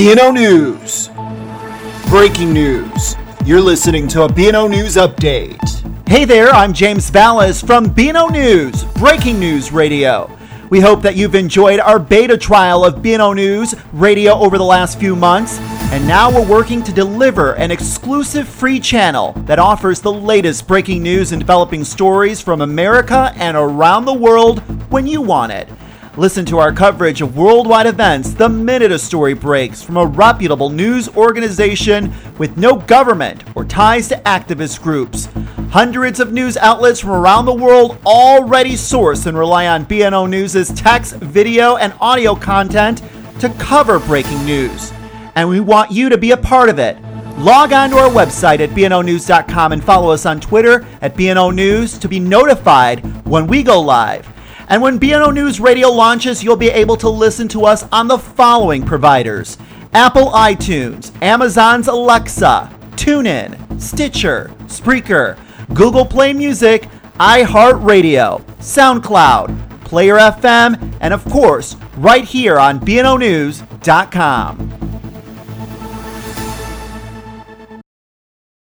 BNO News. Breaking news. You're listening to a BNO News update. Hey there, I'm James Vallis from BNO News, Breaking News Radio. We hope that you've enjoyed our beta trial of BNO News Radio over the last few months, and now we're working to deliver an exclusive free channel that offers the latest breaking news and developing stories from America and around the world when you want it. Listen to our coverage of worldwide events the minute a story breaks from a reputable news organization with no government or ties to activist groups. Hundreds of news outlets from around the world already source and rely on BNO News' text, video, and audio content to cover breaking news. And we want you to be a part of it. Log on to our website at bnonews.com and follow us on Twitter at BNO News to be notified when we go live. And when BNO News Radio launches, you'll be able to listen to us on the following providers Apple iTunes, Amazon's Alexa, TuneIn, Stitcher, Spreaker, Google Play Music, iHeartRadio, SoundCloud, Player FM, and of course, right here on BNONews.com.